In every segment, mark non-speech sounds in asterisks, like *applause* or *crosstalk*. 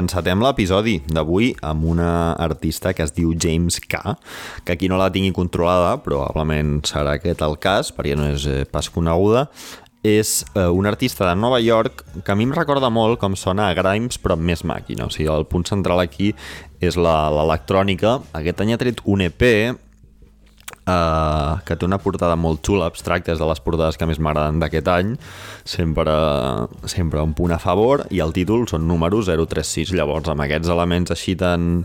encetem l'episodi d'avui amb una artista que es diu James K, que aquí no la tingui controlada, probablement serà aquest el cas, perquè no és eh, pas coneguda, és eh, un artista de Nova York que a mi em recorda molt com sona a Grimes però més màquina, o sigui, el punt central aquí és l'electrònica. Aquest any ha tret un EP Uh, que té una portada molt xula, abstracta, és de les portades que més m'agraden d'aquest any, sempre, sempre un punt a favor, i el títol són números 036, llavors amb aquests elements així tan,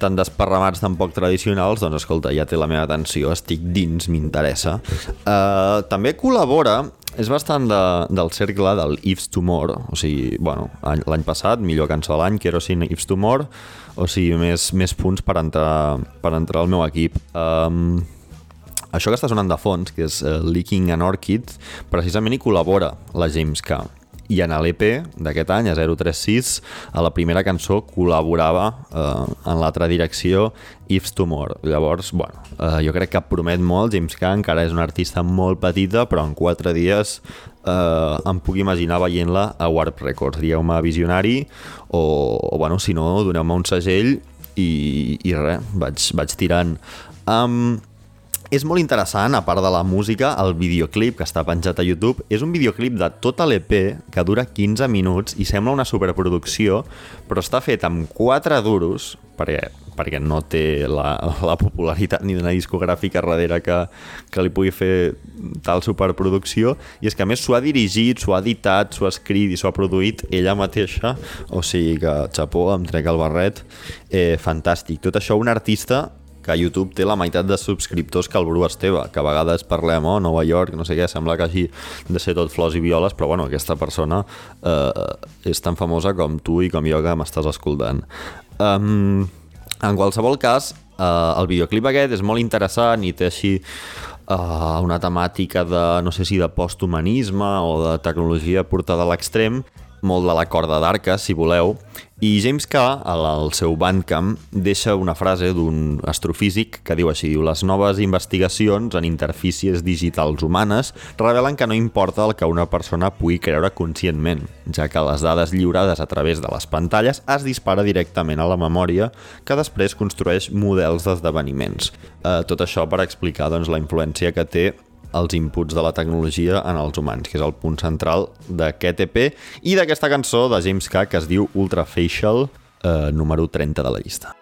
tan desparramats, tan poc tradicionals, doncs escolta, ja té la meva atenció, estic dins, m'interessa. Uh, també col·labora és bastant de, del cercle del Ifs Tomorrow, o sigui, bueno, l'any passat, millor cançó de l'any, Kerosene Ifs Tomorrow, o sigui, més, més punts per entrar, per entrar al meu equip. Um, això que està sonant de fons, que és uh, Leaking an Orchid, precisament hi col·labora la James K. I en l'EP d'aquest any, a 036, a la primera cançó col·laborava uh, en l'altra direcció Ifs Tomorrow. Llavors, bueno, uh, jo crec que promet molt. James K encara és una artista molt petita, però en quatre dies uh, em puc imaginar veient-la a Warp Records. Dieu-me visionari o, o bueno, si no, doneu-me un segell i, i res, vaig, vaig tirant. Um, és molt interessant, a part de la música, el videoclip que està penjat a YouTube. És un videoclip de tota l'EP que dura 15 minuts i sembla una superproducció, però està fet amb 4 duros, perquè, perquè no té la, la popularitat ni d'una discogràfica darrere que, que li pugui fer tal superproducció, i és que a més s'ho ha dirigit, s'ho ha editat, s'ho ha escrit i s'ho ha produït ella mateixa, o sigui que, xapó, em trec el barret, eh, fantàstic. Tot això un artista que YouTube té la meitat de subscriptors que el Bru Esteve, que a vegades parlem, oh, Nova York, no sé què, sembla que hagi de ser tot flors i violes, però bueno, aquesta persona eh, és tan famosa com tu i com jo que m'estàs escoltant. Um, en qualsevol cas, eh, el videoclip aquest és molt interessant i té així uh, una temàtica de, no sé si de posthumanisme o de tecnologia portada a l'extrem, molt de la corda d'arca, si voleu, i James K, al, al seu Bandcamp, deixa una frase d'un astrofísic que diu així, diu, les noves investigacions en interfícies digitals humanes revelen que no importa el que una persona pugui creure conscientment, ja que les dades lliurades a través de les pantalles es dispara directament a la memòria que després construeix models d'esdeveniments. Eh, tot això per explicar doncs, la influència que té els inputs de la tecnologia en els humans, que és el punt central d'aquest EP i d'aquesta cançó de James K que es diu Ultrafacial, eh, número 30 de la llista.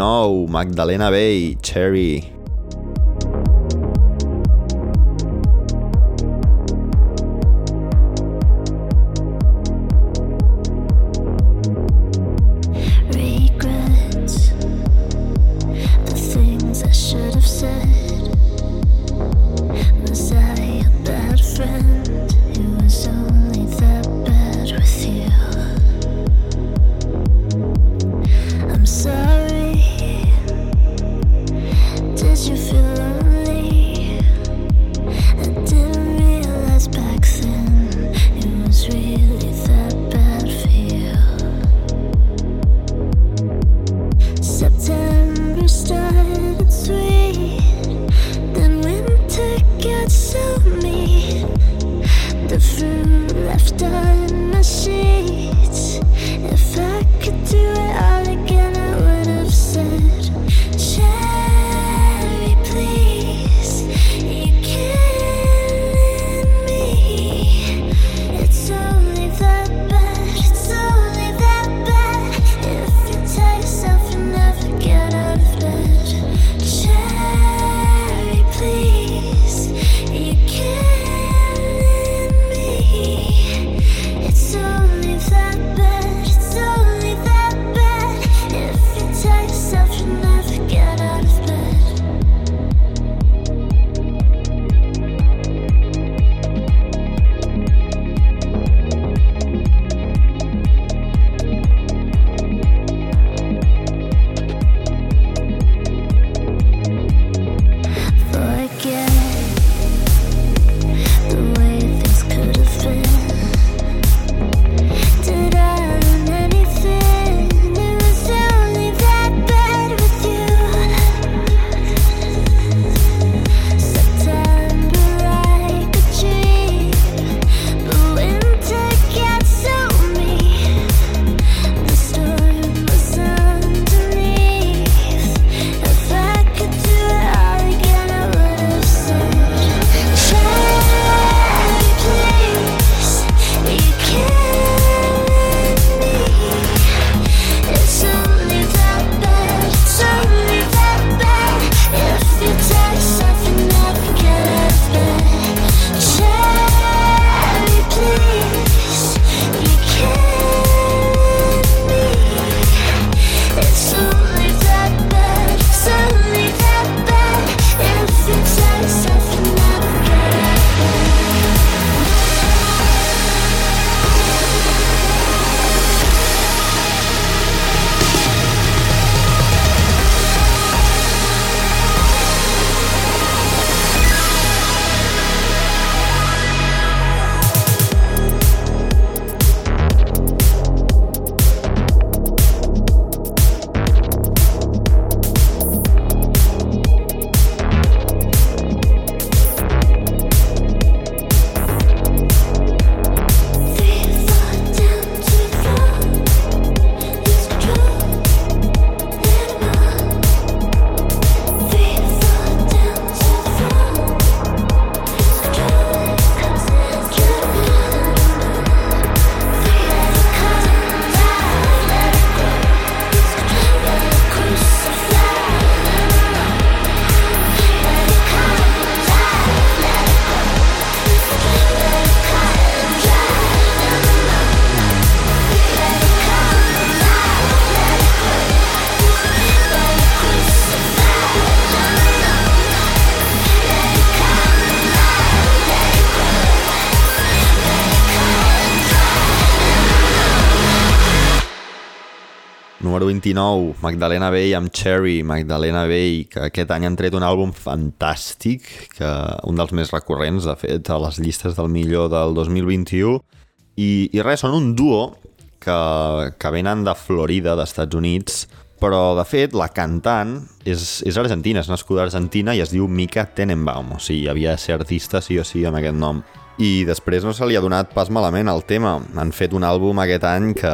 29, Magdalena Bay, Cherry. 29, Magdalena Bay amb Cherry, Magdalena Bay, que aquest any han tret un àlbum fantàstic, que un dels més recurrents, de fet, a les llistes del millor del 2021. I, i res, són un duo que, que venen de Florida, d'Estats Units, però de fet la cantant és, és argentina, és nascuda Argentina i es diu Mika Tenenbaum, o sigui, havia de ser artista sí o sí amb aquest nom i després no se li ha donat pas malament el tema. Han fet un àlbum aquest any que,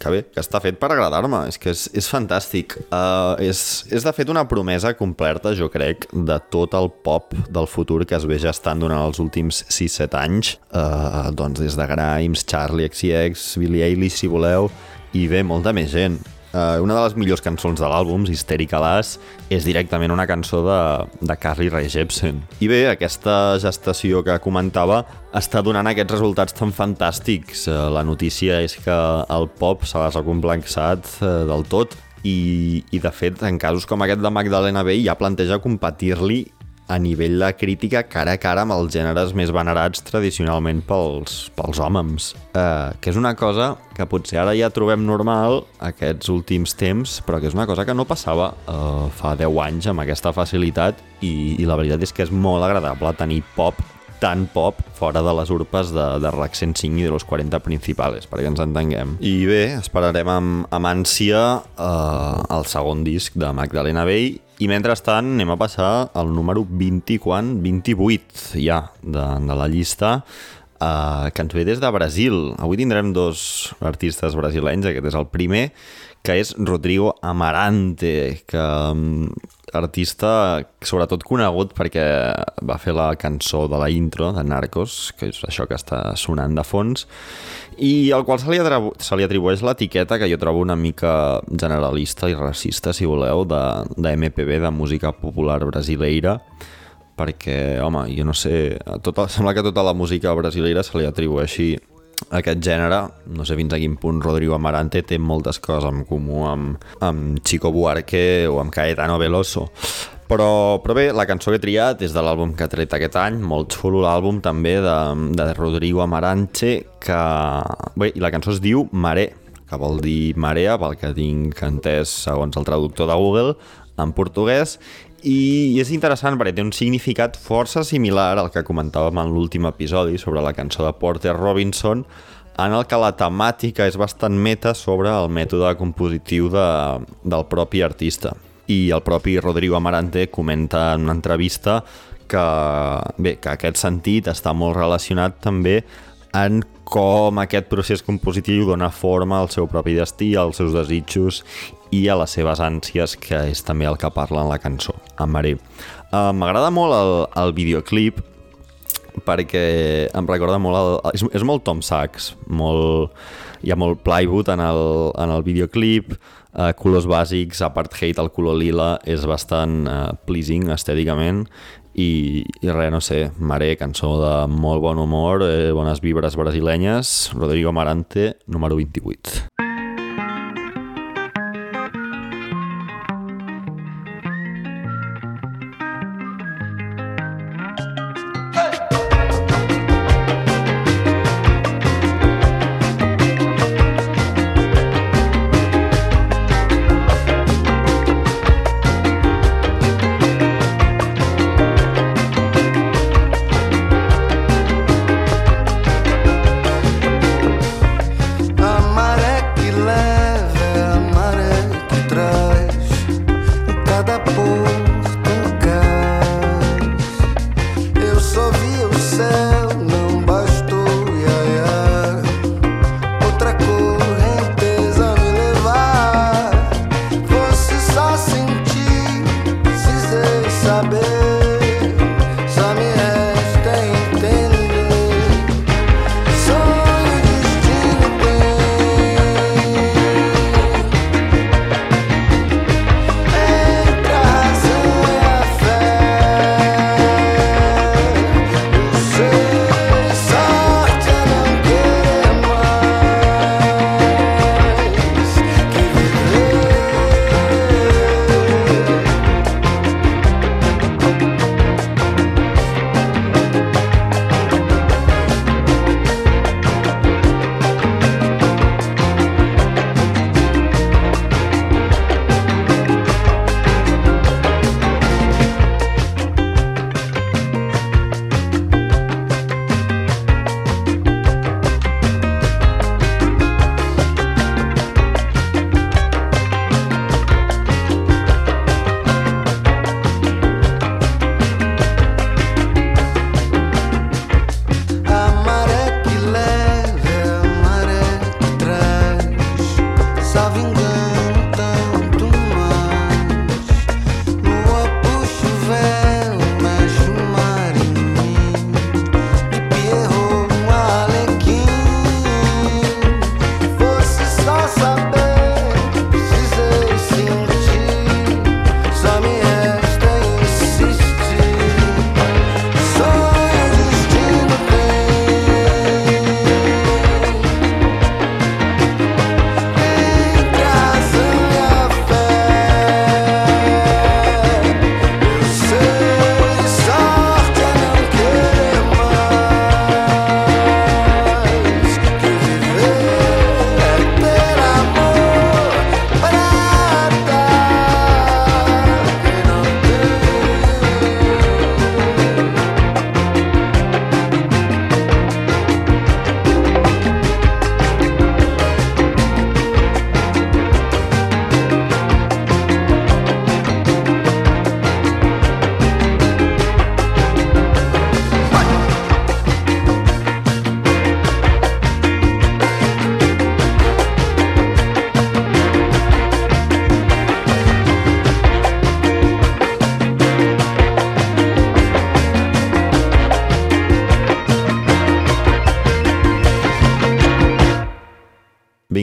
que bé, que està fet per agradar-me, és que és, és fantàstic. Uh, és, és de fet una promesa completa, jo crec, de tot el pop del futur que es ve gestant durant els últims 6-7 anys, uh, doncs des de Grimes, Charlie XCX, Billie Eilish, si voleu, i bé, molta més gent. Uh, una de les millors cançons de l'àlbum, Hysteric Alas, és directament una cançó de, de Carly Rae Jepsen. I bé, aquesta gestació que comentava està donant aquests resultats tan fantàstics. Uh, la notícia és que el pop se l'ha recomplexat uh, del tot i, i de fet, en casos com aquest de Magdalena Bay ja planteja competir-li a nivell de crítica cara a cara amb els gèneres més venerats tradicionalment pels, pels hòmens. Eh, que és una cosa que potser ara ja trobem normal aquests últims temps, però que és una cosa que no passava eh, fa 10 anys amb aquesta facilitat i, i la veritat és que és molt agradable tenir pop tan pop fora de les urpes de, de RAC 105 i de los 40 principals, perquè ens entenguem. I bé, esperarem amb, amb ànsia eh, el segon disc de Magdalena Bay i mentrestant anem a passar al número 20, quan? 28 ja de, de la llista uh, que ens ve des de Brasil. Avui tindrem dos artistes brasilenys, aquest és el primer, que és Rodrigo Amarante, que um, artista sobretot conegut perquè va fer la cançó de la intro de Narcos, que és això que està sonant de fons, i al qual se li, se li atribueix l'etiqueta que jo trobo una mica generalista i racista, si voleu, de, de MPB, de música popular brasileira, perquè, home, jo no sé, tota, *laughs* sembla que tota la música brasileira se li atribueixi aquest gènere, no sé fins a quin punt Rodrigo Amarante té moltes coses en comú amb, amb Chico Buarque o amb Caetano Veloso. Però, però bé, la cançó que he triat és de l'àlbum que ha tret aquest any, molt xulo l'àlbum també de, de Rodrigo Amarante, que... Bé, i la cançó es diu Maré, que vol dir marea, pel que tinc entès segons el traductor de Google, en portuguès, i és interessant perquè té un significat força similar al que comentàvem en l'últim episodi sobre la cançó de Porter Robinson, en el que la temàtica és bastant meta sobre el mètode compositiu de, del propi artista. I el propi Rodrigo Amarante comenta en una entrevista que, bé, que aquest sentit està molt relacionat també en com aquest procés compositiu dona forma al seu propi destí, als seus desitjos i a les seves ànsies, que és també el que parla en la cançó, en Marí. Uh, M'agrada molt el, el videoclip perquè em recorda molt el, és, és molt Tom Sachs molt, hi ha molt plywood en el, en el videoclip uh, colors bàsics, apartheid, el color lila és bastant uh, pleasing estèticament i, i res, no sé, Maré, cançó de molt bon humor, eh, bones vibres brasilenyes, Rodrigo Marante, número 28.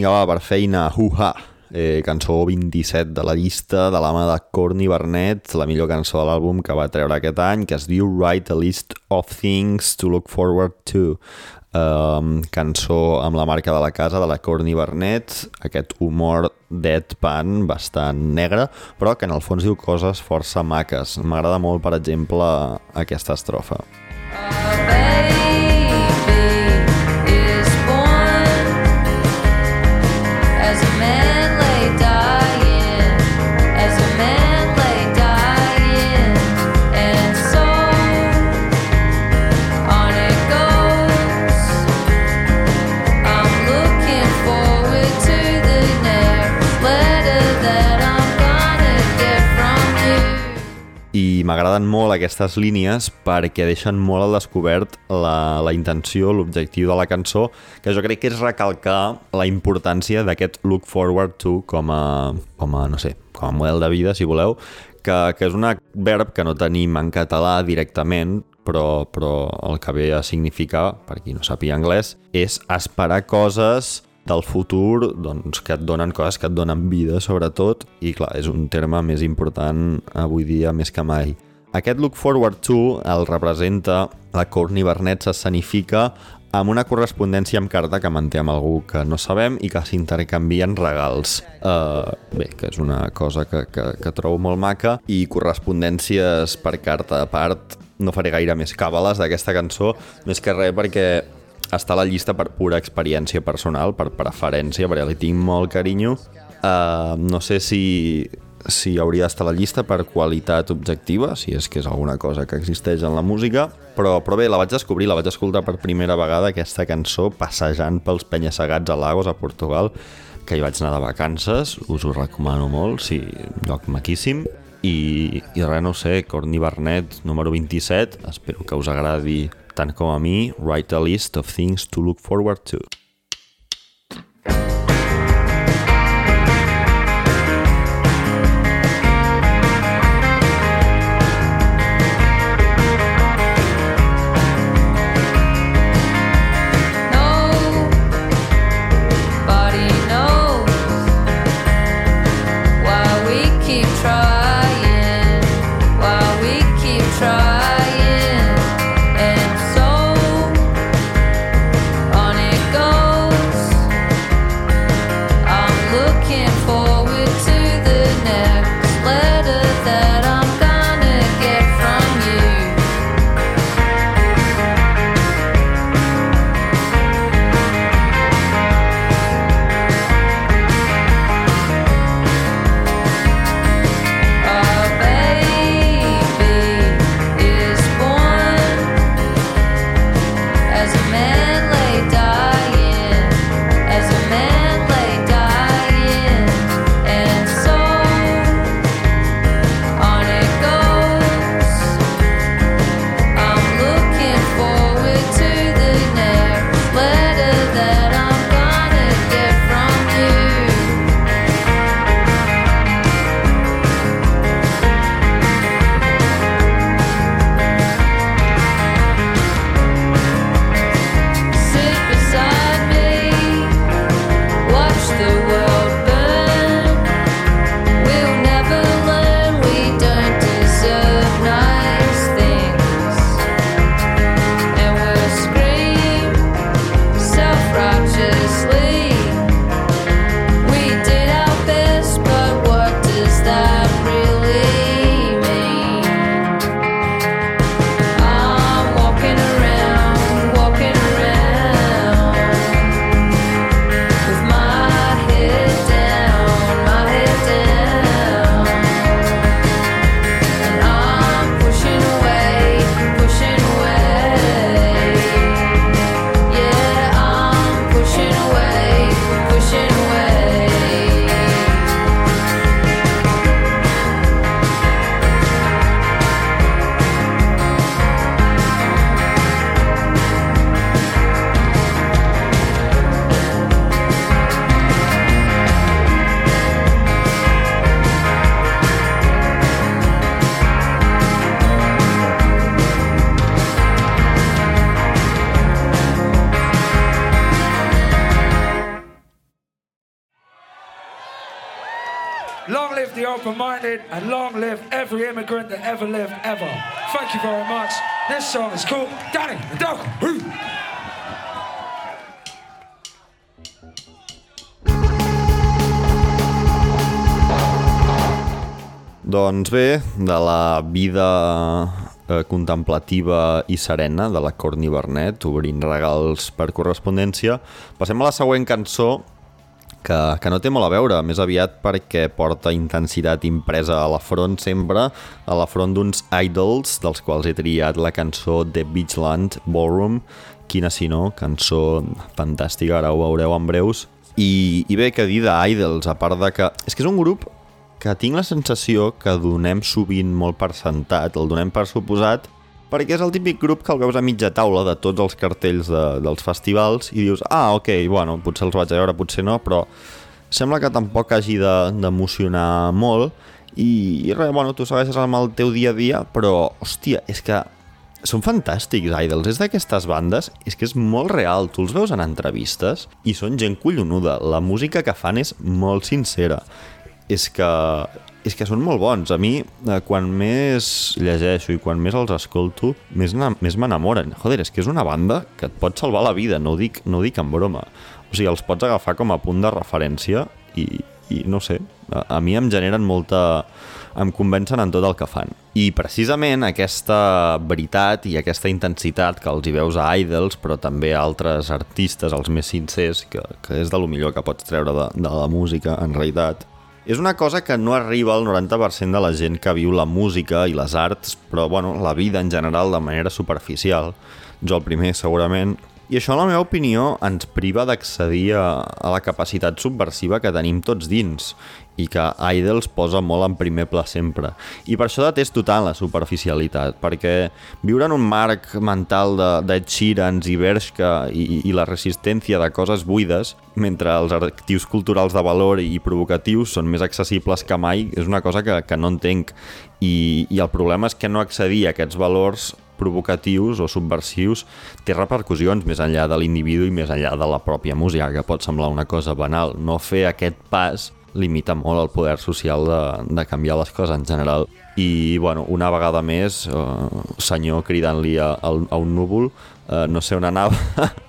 Va, per feina, hu-ha! Eh, cançó 27 de la llista de la mà de Courtney Barnett, la millor cançó de l'àlbum que va treure aquest any, que es diu Write a List of Things to Look Forward to. Um, cançó amb la marca de la casa de la Courtney Barnett, aquest humor deadpan bastant negre, però que en el fons diu coses força maques. M'agrada molt, per exemple, aquesta estrofa. M'agraden molt aquestes línies perquè deixen molt al descobert la, la intenció, l'objectiu de la cançó, que jo crec que és recalcar la importància d'aquest look forward to com a, com a, no sé, com a model de vida, si voleu, que, que és un verb que no tenim en català directament, però, però el que ve a significar, per qui no sàpiga anglès, és esperar coses del futur doncs, que et donen coses que et donen vida, sobretot, i clar, és un terme més important avui dia més que mai. Aquest Look Forward to el representa la Courtney Barnett s'escenifica amb una correspondència amb carta que manté amb algú que no sabem i que s'intercanvien regals. Uh, bé, que és una cosa que, que, que trobo molt maca i correspondències per carta a part no faré gaire més càbales d'aquesta cançó, més que res perquè està a la llista per pura experiència personal, per preferència, perquè li tinc molt carinyo. Uh, no sé si, si hauria d'estar a la llista per qualitat objectiva, si és que és alguna cosa que existeix en la música, però, però bé, la vaig descobrir, la vaig escoltar per primera vegada, aquesta cançó, passejant pels penya-segats a Lagos, a Portugal, que hi vaig anar de vacances, us ho recomano molt, sí, lloc maquíssim, i, i res, no sé, Courtney Barnett, número 27, espero que us agradi tant com a mi, Write a List of Things to Look Forward to. Open-minded and long live every immigrant that ever lived ever. Thank you very much. This song is called Danny the Dog. Doncs bé, de la vida eh, contemplativa i serena de la Courtney Barnett, obrint regals per correspondència, passem a la següent cançó, que, que no té molt a veure, més aviat perquè porta intensitat impresa a la front sempre, a la front d'uns idols, dels quals he triat la cançó The Beachland Ballroom, quina si no, cançó fantàstica, ara ho veureu en breus, i, i bé, que dir d'Idols, a part de que... És que és un grup que tinc la sensació que donem sovint molt per sentat, el donem per suposat, perquè és el típic grup que el veus a mitja taula de tots els cartells de, dels festivals i dius, ah, ok, bueno, potser els vaig a veure, potser no, però sembla que tampoc hagi d'emocionar de, molt i, i res, bueno, tu segueixes amb el teu dia a dia, però, hòstia, és que són fantàstics, Idols. És d'aquestes bandes, és que és molt real. Tu els veus en entrevistes i són gent collonuda. La música que fan és molt sincera és que, és que són molt bons. A mi, eh, quan més llegeixo i quan més els escolto, més, més m'enamoren. Joder, és que és una banda que et pot salvar la vida, no ho dic, no ho dic en broma. O sigui, els pots agafar com a punt de referència i, i no sé, a, a mi em generen molta... em convencen en tot el que fan. I precisament aquesta veritat i aquesta intensitat que els hi veus a Idols, però també a altres artistes, els més sincers, que, que és de lo millor que pots treure de, de la música, en realitat, és una cosa que no arriba al 90% de la gent que viu la música i les arts, però bueno, la vida en general de manera superficial. Jo el primer, segurament, i això, en la meva opinió, ens priva d'accedir a, a la capacitat subversiva que tenim tots dins i que Idols posa molt en primer pla sempre. I per això detesto tant la superficialitat, perquè viure en un marc mental de, de Sheerans i Bershka i, i la resistència de coses buides, mentre els actius culturals de valor i provocatius són més accessibles que mai, és una cosa que, que no entenc. I, I el problema és que no accedir a aquests valors provocatius o subversius té repercussions més enllà de l'individu i més enllà de la pròpia música, que pot semblar una cosa banal. No fer aquest pas limita molt el poder social de, de canviar les coses en general. I, bueno, una vegada més, eh, senyor cridant-li a, a, un núvol, eh, no sé on anava,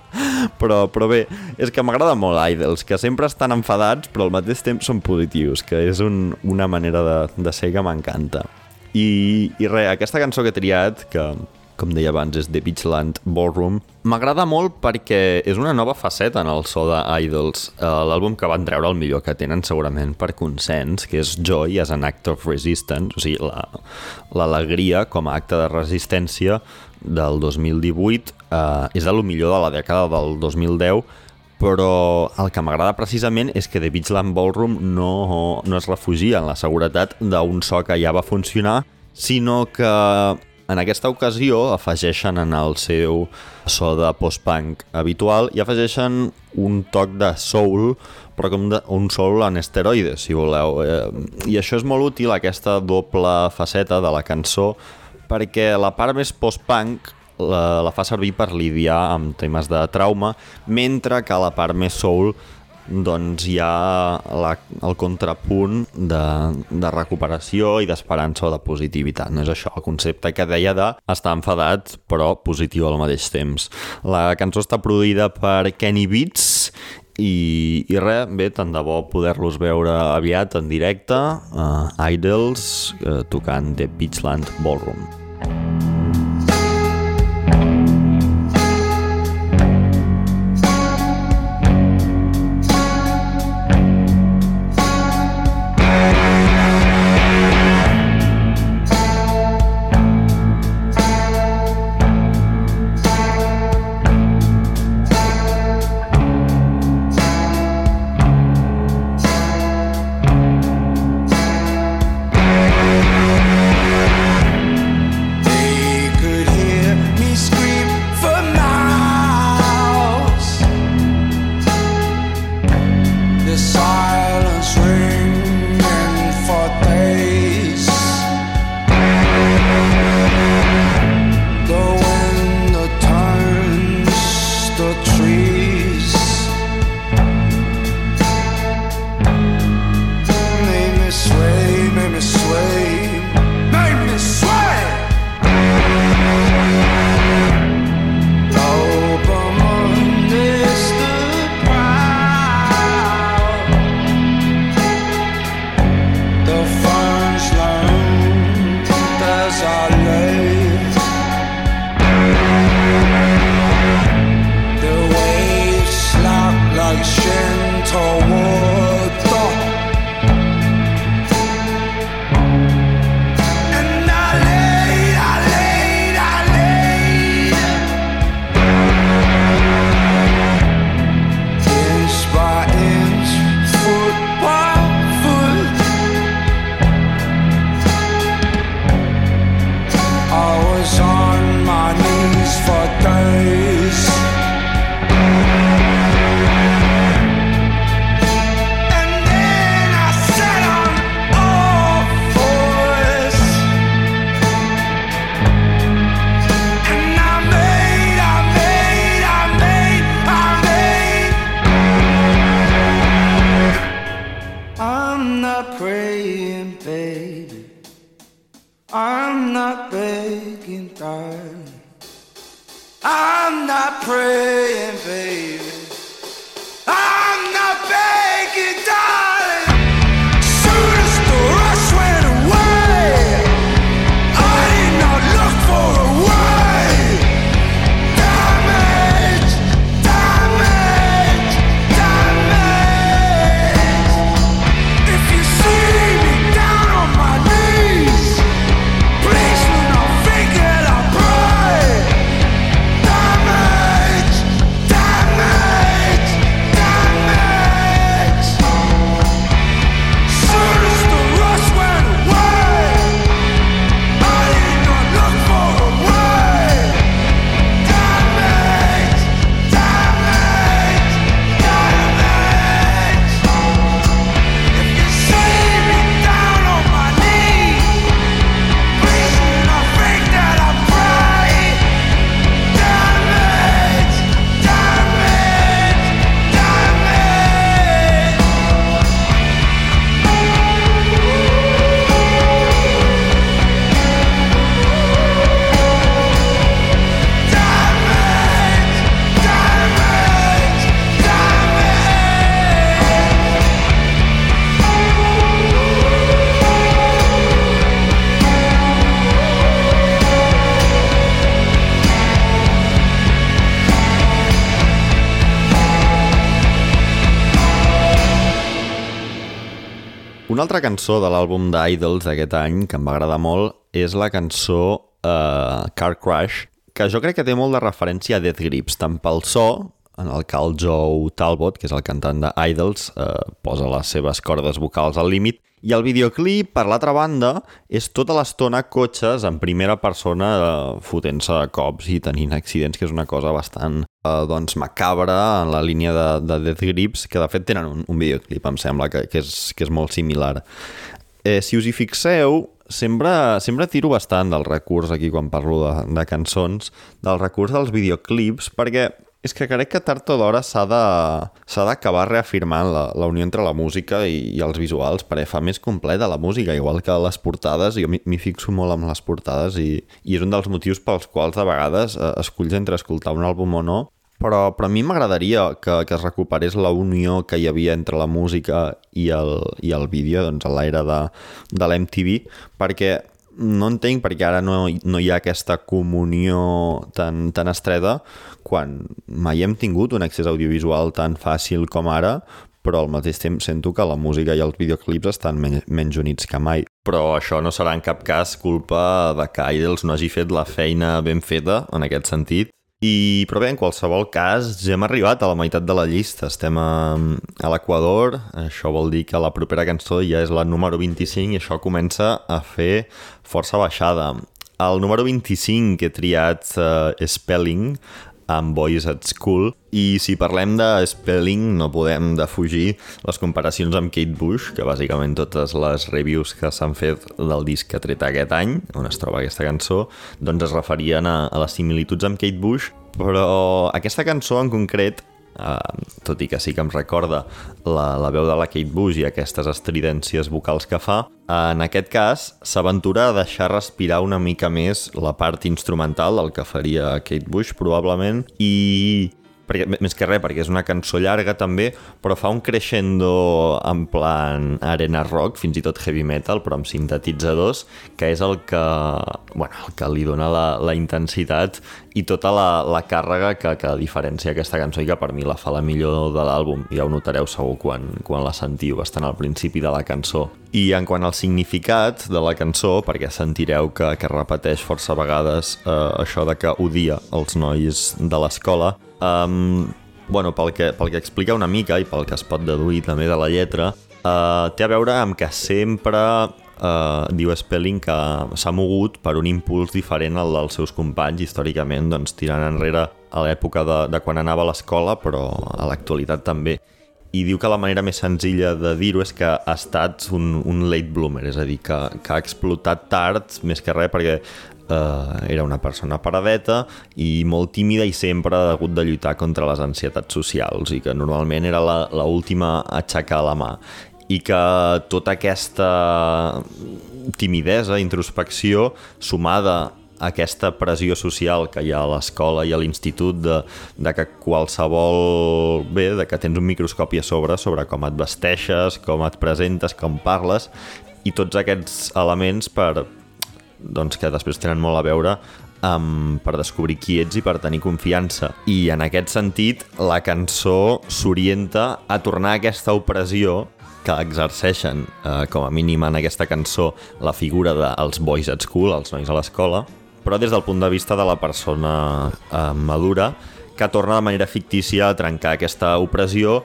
*laughs* però, però bé, és que m'agrada molt Idols, que sempre estan enfadats però al mateix temps són positius, que és un, una manera de, de ser que m'encanta. I, I res, aquesta cançó que he triat, que com deia abans, és The Beachland Ballroom. M'agrada molt perquè és una nova faceta en el so de Idols, eh, l'àlbum que van treure el millor que tenen segurament per consens, que és Joy as an Act of Resistance, o sigui, l'alegria la, com a acte de resistència del 2018 eh, és de lo millor de la dècada del 2010, però el que m'agrada precisament és que The Beachland Ballroom no, no es refugia en la seguretat d'un so que ja va funcionar, sinó que en aquesta ocasió afegeixen en el seu so de post-punk habitual i afegeixen un toc de soul, però com de, un soul en esteroides, si voleu. Eh, I això és molt útil, aquesta doble faceta de la cançó, perquè la part més post-punk la, la fa servir per lidiar amb temes de trauma, mentre que la part més soul doncs hi ha la, el contrapunt de, de recuperació i d'esperança o de positivitat. No és això, el concepte que deia de estar enfadat però positiu al mateix temps. La cançó està produïda per Kenny Beats i, i res, bé, tant de bo poder-los veure aviat en directe, uh, Idols, uh, tocant The Beachland Ballroom. Una altra cançó de l'àlbum d'Idols d'aquest any que em va agradar molt és la cançó uh, Car Crash, que jo crec que té molt de referència a Death Grips, tant pel so, en el que el Joe Talbot, que és el cantant d'Idols, eh, posa les seves cordes vocals al límit, i el videoclip, per l'altra banda, és tota l'estona cotxes en primera persona eh, fotent-se cops i tenint accidents, que és una cosa bastant eh, doncs, macabra en la línia de, de Death Grips, que de fet tenen un, un videoclip, em sembla, que, que, és, que és molt similar. Eh, si us hi fixeu, sempre, sempre tiro bastant del recurs aquí quan parlo de, de cançons, del recurs dels videoclips, perquè és que crec que tard o d'hora s'ha d'acabar reafirmant la, la unió entre la música i, i els visuals perquè fa més completa la música, igual que les portades, jo m'hi fixo molt amb les portades i, i és un dels motius pels quals de vegades eh, esculls entre escoltar un àlbum o no, però, però a mi m'agradaria que, que es recuperés la unió que hi havia entre la música i el, i el vídeo doncs, a l'era de, de l'MTV, perquè no entenc perquè ara no, no hi ha aquesta comunió tan, tan estreta quan mai hem tingut un accés audiovisual tan fàcil com ara, però al mateix temps sento que la música i els videoclips estan men menys units que mai. Però això no serà en cap cas culpa de que Idols no hagi fet la feina ben feta, en aquest sentit, i, però bé, en qualsevol cas, ja hem arribat a la meitat de la llista. Estem a, a l'Equador, això vol dir que la propera cançó ja és la número 25 i això comença a fer força baixada. El número 25 que he triat uh, Spelling, amb Boys at School. I si parlem de spelling no podem defugir les comparacions amb Kate Bush, que bàsicament totes les reviews que s'han fet del disc que ha tret aquest any, on es troba aquesta cançó, doncs es referien a, a les similituds amb Kate Bush, però aquesta cançó en concret Uh, tot i que sí que em recorda la, la veu de la Kate Bush i aquestes estridències vocals que fa, uh, en aquest cas s'aventura a deixar respirar una mica més la part instrumental del que faria Kate Bush probablement i perquè, més que res, perquè és una cançó llarga també, però fa un crescendo en plan arena rock, fins i tot heavy metal, però amb sintetitzadors, que és el que, bueno, el que li dona la, la intensitat i tota la, la càrrega que, que diferencia aquesta cançó i que per mi la fa la millor de l'àlbum. Ja ho notareu segur quan, quan la sentiu, bastant al principi de la cançó. I en quant al significat de la cançó, perquè sentireu que, que repeteix força vegades eh, això de que odia els nois de l'escola, Um, bueno, pel que, pel que explica una mica i pel que es pot deduir també de la lletra, uh, té a veure amb que sempre uh, diu Spelling que s'ha mogut per un impuls diferent al dels seus companys, històricament, doncs, tirant enrere a l'època de, de quan anava a l'escola, però a l'actualitat també. I diu que la manera més senzilla de dir-ho és que ha estat un, un late bloomer, és a dir, que, que ha explotat tard, més que res, perquè eh, era una persona paradeta i molt tímida i sempre ha hagut de lluitar contra les ansietats socials i que normalment era la última a aixecar la mà i que tota aquesta timidesa, introspecció, sumada a aquesta pressió social que hi ha a l'escola i a l'institut de, de que qualsevol... bé, de que tens un microscopi a sobre sobre com et vesteixes, com et presentes, com parles, i tots aquests elements per, doncs, que després tenen molt a veure um, per descobrir qui ets i per tenir confiança. I en aquest sentit, la cançó s'orienta a tornar a aquesta opressió que exerceixen, eh, com a mínim en aquesta cançó, la figura dels boys at school, els nois a l'escola, però des del punt de vista de la persona eh, madura, que torna de manera fictícia a trencar aquesta opressió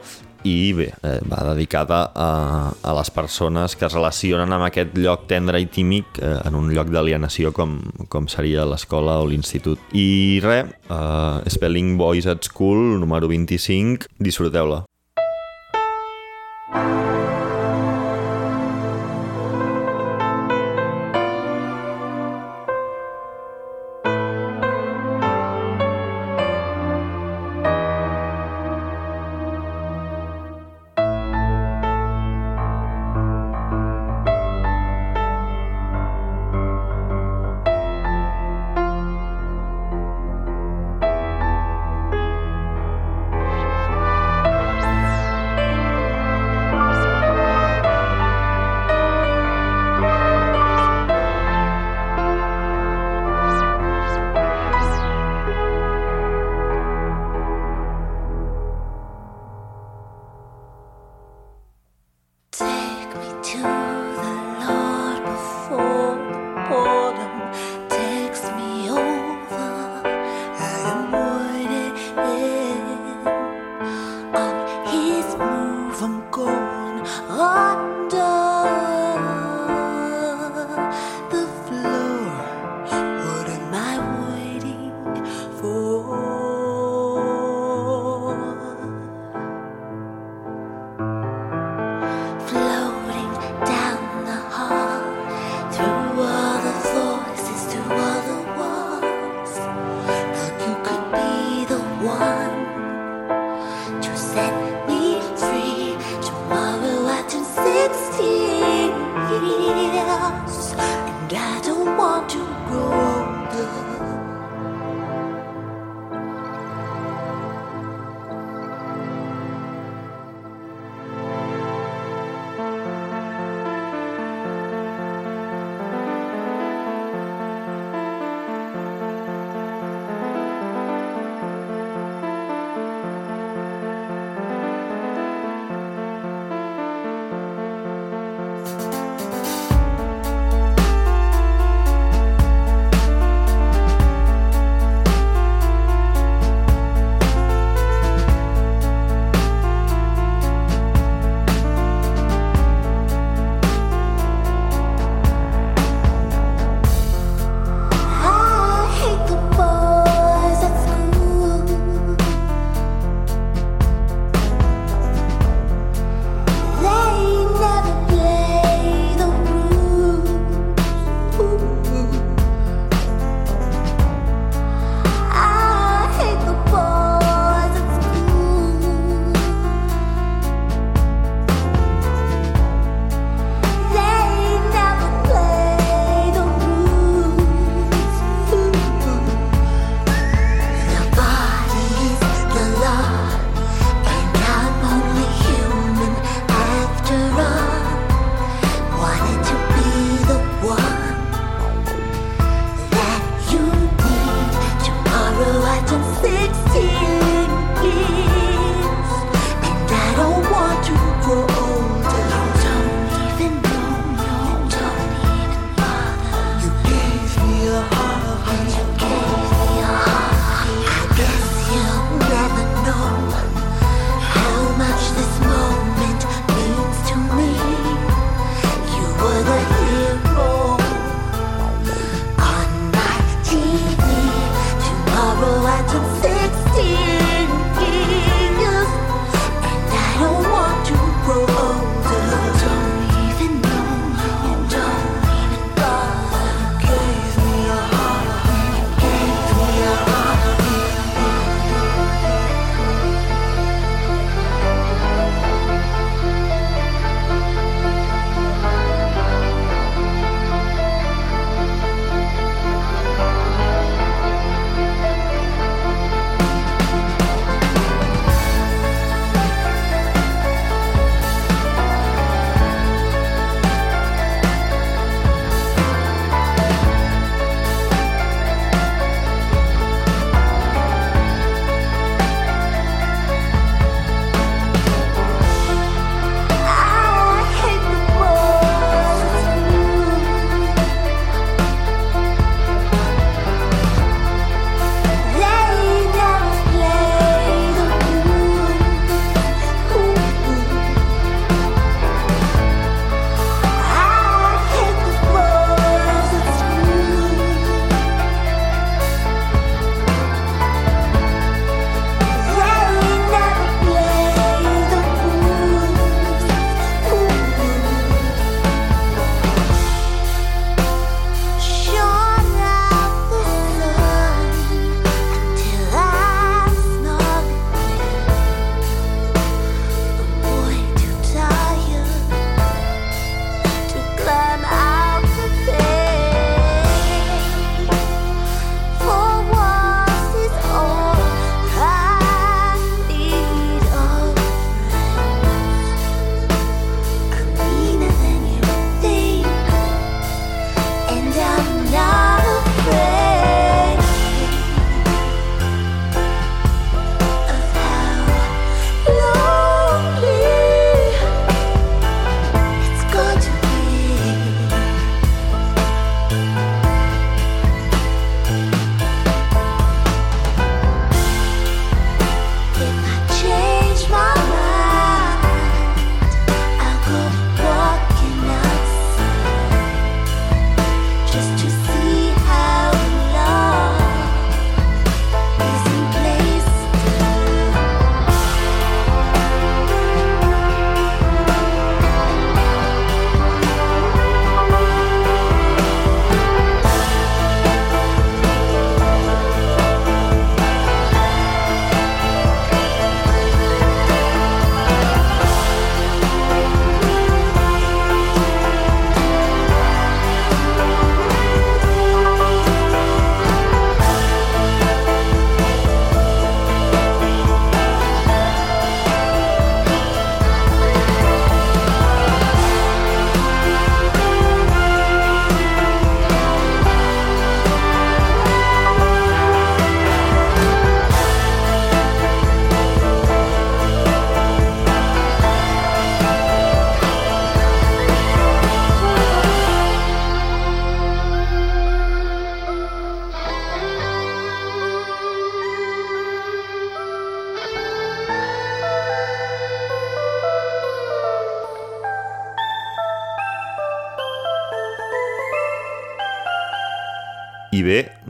i bé, eh, va dedicada a, a les persones que es relacionen amb aquest lloc tendre i tímic eh, en un lloc d'alienació com, com seria l'escola o l'institut. I res, eh, Spelling Boys at School, número 25, disfruteu-la. thank you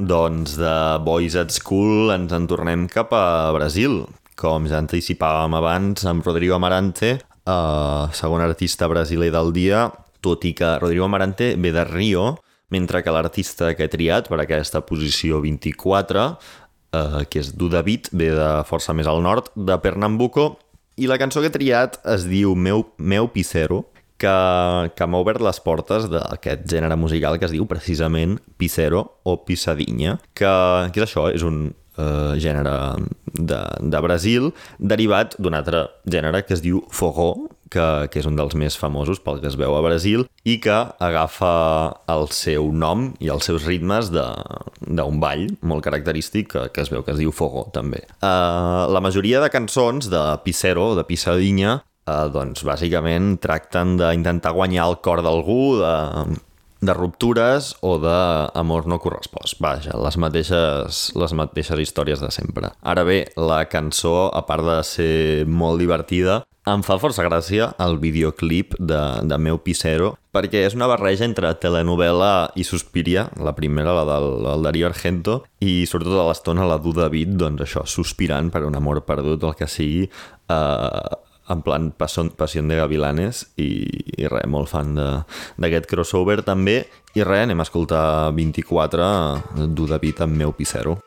doncs de Boys at School ens en tornem cap a Brasil. Com ja anticipàvem abans, amb Rodrigo Amarante, eh, segon artista brasiler del dia, tot i que Rodrigo Amarante ve de Rio, mentre que l'artista que he triat per aquesta posició 24, eh, que és Du David, ve de força més al nord, de Pernambuco, i la cançó que he triat es diu Meu, Meu Picero, que, que m'ha obert les portes d'aquest gènere musical que es diu precisament Picero o Pissadinha, que, que és això, és un eh, gènere de, de Brasil derivat d'un altre gènere que es diu Forró, que, que és un dels més famosos pel que es veu a Brasil i que agafa el seu nom i els seus ritmes d'un ball molt característic que, que es veu que es diu Fogo, també. Uh, la majoria de cançons de Pissero, de Pissadinha, uh, doncs bàsicament tracten d'intentar guanyar el cor d'algú, de, de ruptures o d'amor no correspost. Vaja, les mateixes, les mateixes històries de sempre. Ara bé, la cançó, a part de ser molt divertida, em fa força gràcia el videoclip de, de Meu Pissero perquè és una barreja entre telenovela i Suspiria, la primera, la del, el Darío Argento, i sobretot a l'estona la Du David, doncs això, sospirant per un amor perdut, el que sigui, eh, en plan Passion, de Gavilanes i, i res, molt fan d'aquest crossover també i res, anem a escoltar 24 Du David amb Meu Pissero.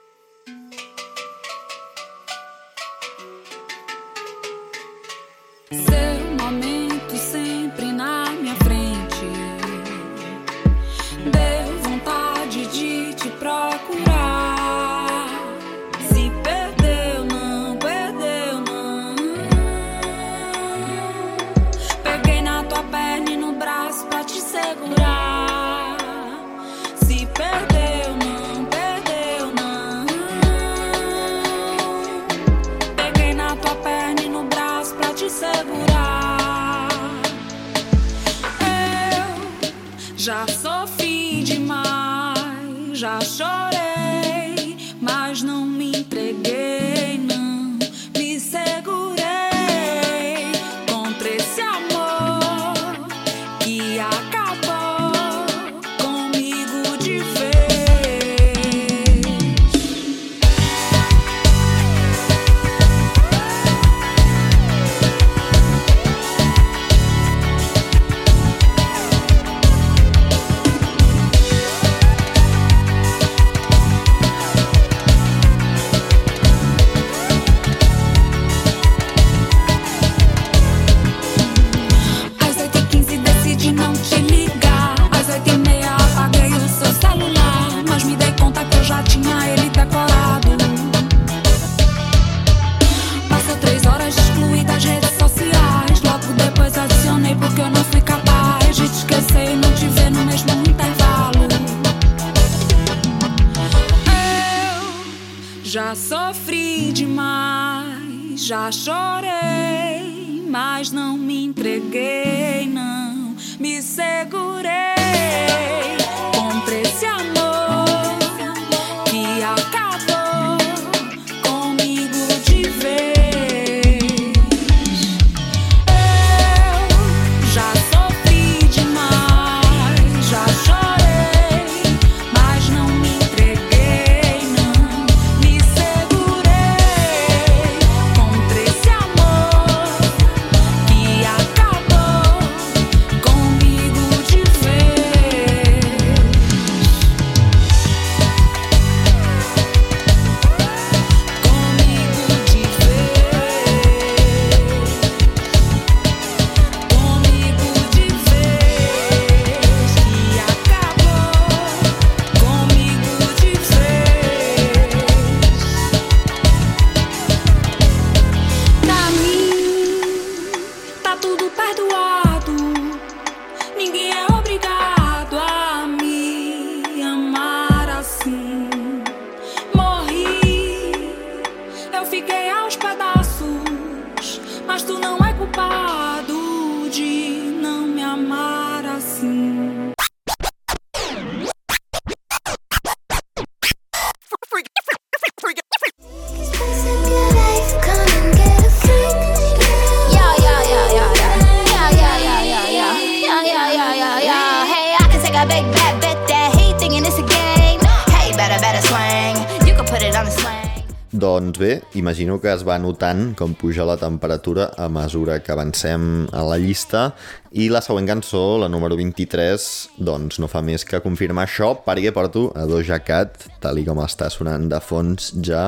Doncs bé, imagino que es va notant com puja la temperatura a mesura que avancem a la llista. I la següent cançó, la número 23, doncs no fa més que confirmar això perquè porto a Doja Cat, tal i com està sonant de fons ja,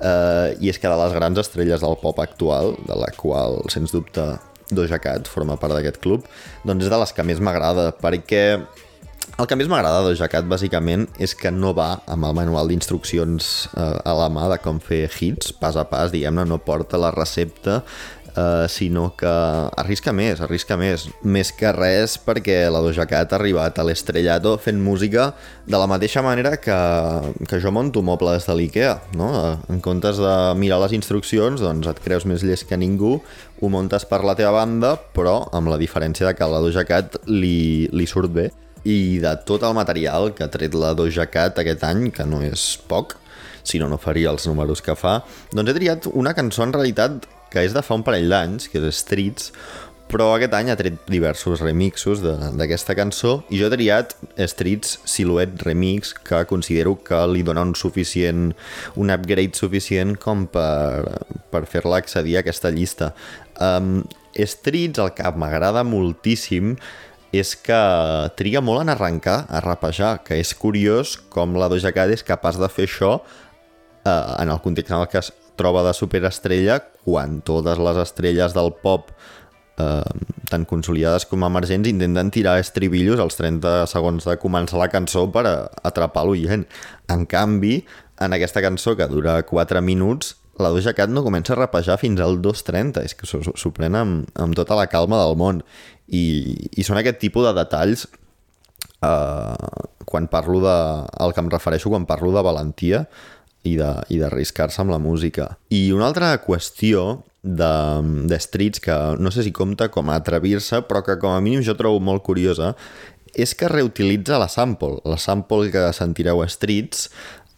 eh, i és que de les grans estrelles del pop actual, de la qual, sens dubte, Doja Cat forma part d'aquest club, doncs és de les que més m'agrada perquè el que més m'agrada de Jacat, bàsicament, és que no va amb el manual d'instruccions eh, a la mà de com fer hits, pas a pas, diguem-ne, no porta la recepta, eh, sinó que arrisca més, arrisca més. Més que res perquè la Doja Cat ha arribat a l'estrellato fent música de la mateixa manera que, que jo monto mobles de l'IKEA, no? En comptes de mirar les instruccions, doncs et creus més llest que ningú, ho montes per la teva banda, però amb la diferència de que la Doja Cat li, li surt bé i de tot el material que ha tret la Doja Cat aquest any, que no és poc, si no, no faria els números que fa, doncs he triat una cançó en realitat que és de fa un parell d'anys, que és Streets, però aquest any ha tret diversos remixos d'aquesta cançó i jo he triat Streets Silhouette Remix que considero que li dona un suficient un upgrade suficient com per, per fer-la accedir a aquesta llista. Um, Streets el que m'agrada moltíssim és que triga molt en arrencar, a rapejar, que és curiós com la Doja Cat és capaç de fer això eh, en el context en el que es troba de superestrella quan totes les estrelles del pop eh, tant consolidades com emergents intenten tirar estribillos als 30 segons de començar la cançó per a, atrapar l'oient. En canvi, en aquesta cançó que dura 4 minuts la Doja Cat no comença a rapejar fins al 2.30, és que s'ho pren amb, amb tota la calma del món. I, i són aquest tipus de detalls eh, quan parlo de... el que em refereixo quan parlo de valentia i d'arriscar-se amb la música. I una altra qüestió de, de Streets que no sé si compta com a atrevir-se, però que com a mínim jo trobo molt curiosa, és que reutilitza la sample. La sample que sentireu a Streets,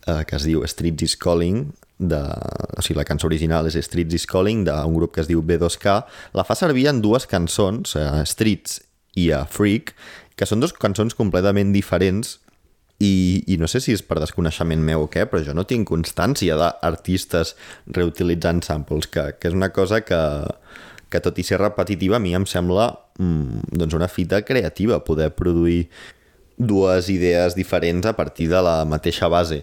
eh, que es diu Streets is Calling, de, o sigui, la cançó original és Streets is Calling d'un grup que es diu B2K la fa servir en dues cançons a Streets i a Freak que són dues cançons completament diferents i, i no sé si és per desconeixement meu o què, però jo no tinc constància d'artistes reutilitzant samples, que, que és una cosa que, que tot i ser repetitiva a mi em sembla mm, doncs una fita creativa poder produir dues idees diferents a partir de la mateixa base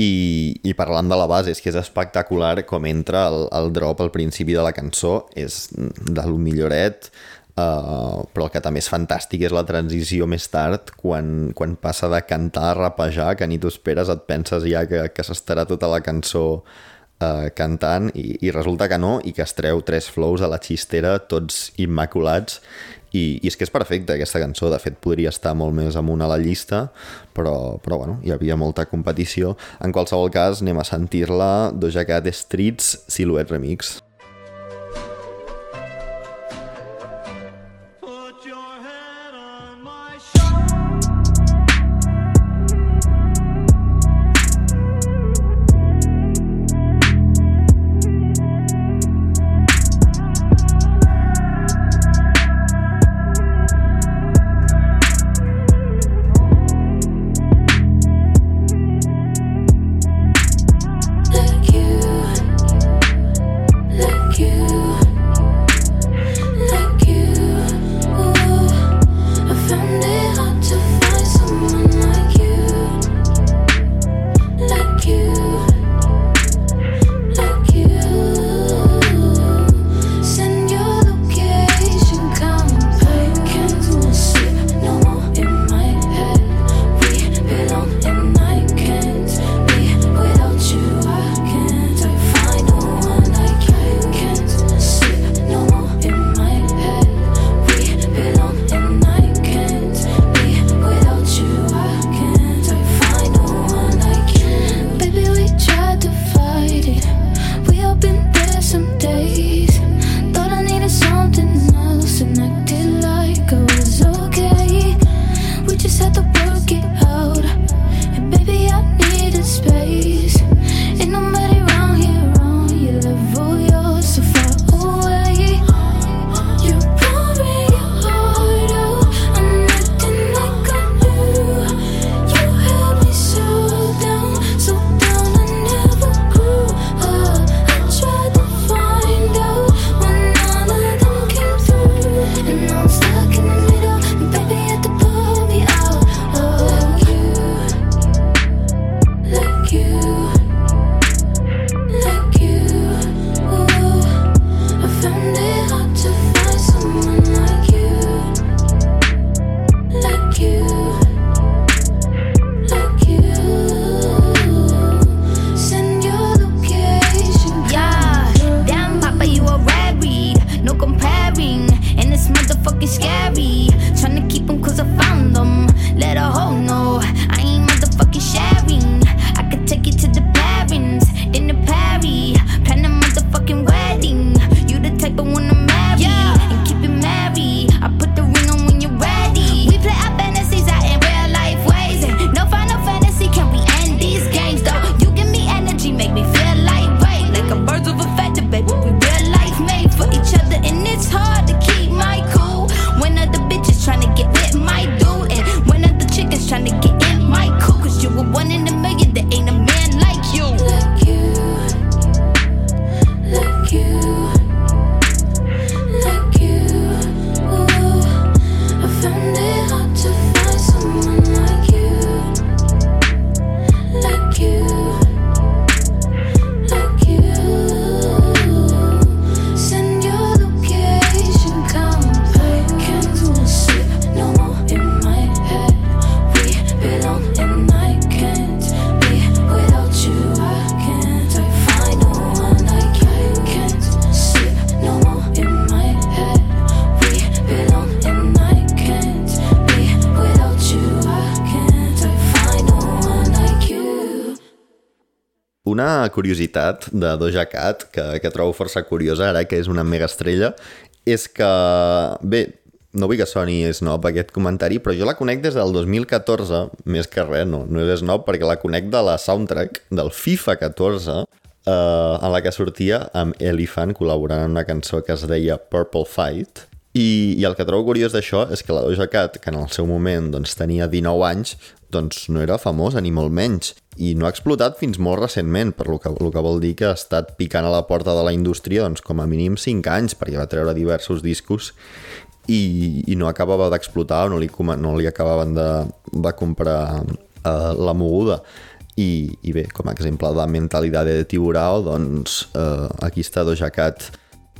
i, i parlant de la base, és que és espectacular com entra el, el drop al principi de la cançó, és de lo milloret, uh, però el que també és fantàstic és la transició més tard, quan, quan passa de cantar a rapejar, que ni tu esperes, et penses ja que, que s'estarà tota la cançó uh, cantant i, i resulta que no i que es treu tres flows a la xistera tots immaculats i, i és que és perfecta aquesta cançó, de fet podria estar molt més amunt a la llista, però, però bueno, hi havia molta competició. En qualsevol cas, anem a sentir-la Doja Cat Streets Silhouette Remix. Curiositat de Doja Cat que, que trobo força curiosa ara, que és una mega estrella, és que, bé, no vull que soni snob aquest comentari, però jo la conec des del 2014, més que res, no, no és snob, perquè la conec de la soundtrack del FIFA 14, eh, en la que sortia amb Elephant col·laborant en una cançó que es deia Purple Fight, i, i el que trobo curiós d'això és que la Doja Cat, que en el seu moment doncs, tenia 19 anys, doncs no era famosa ni molt menys i no ha explotat fins molt recentment, per lo que, lo que vol dir que ha estat picant a la porta de la indústria doncs, com a mínim 5 anys, perquè va treure diversos discos i, i no acabava d'explotar o no li, no li acabaven de, de comprar uh, la moguda. I, I bé, com a exemple de mentalitat de tiburao, doncs uh, aquí està Doja Cat.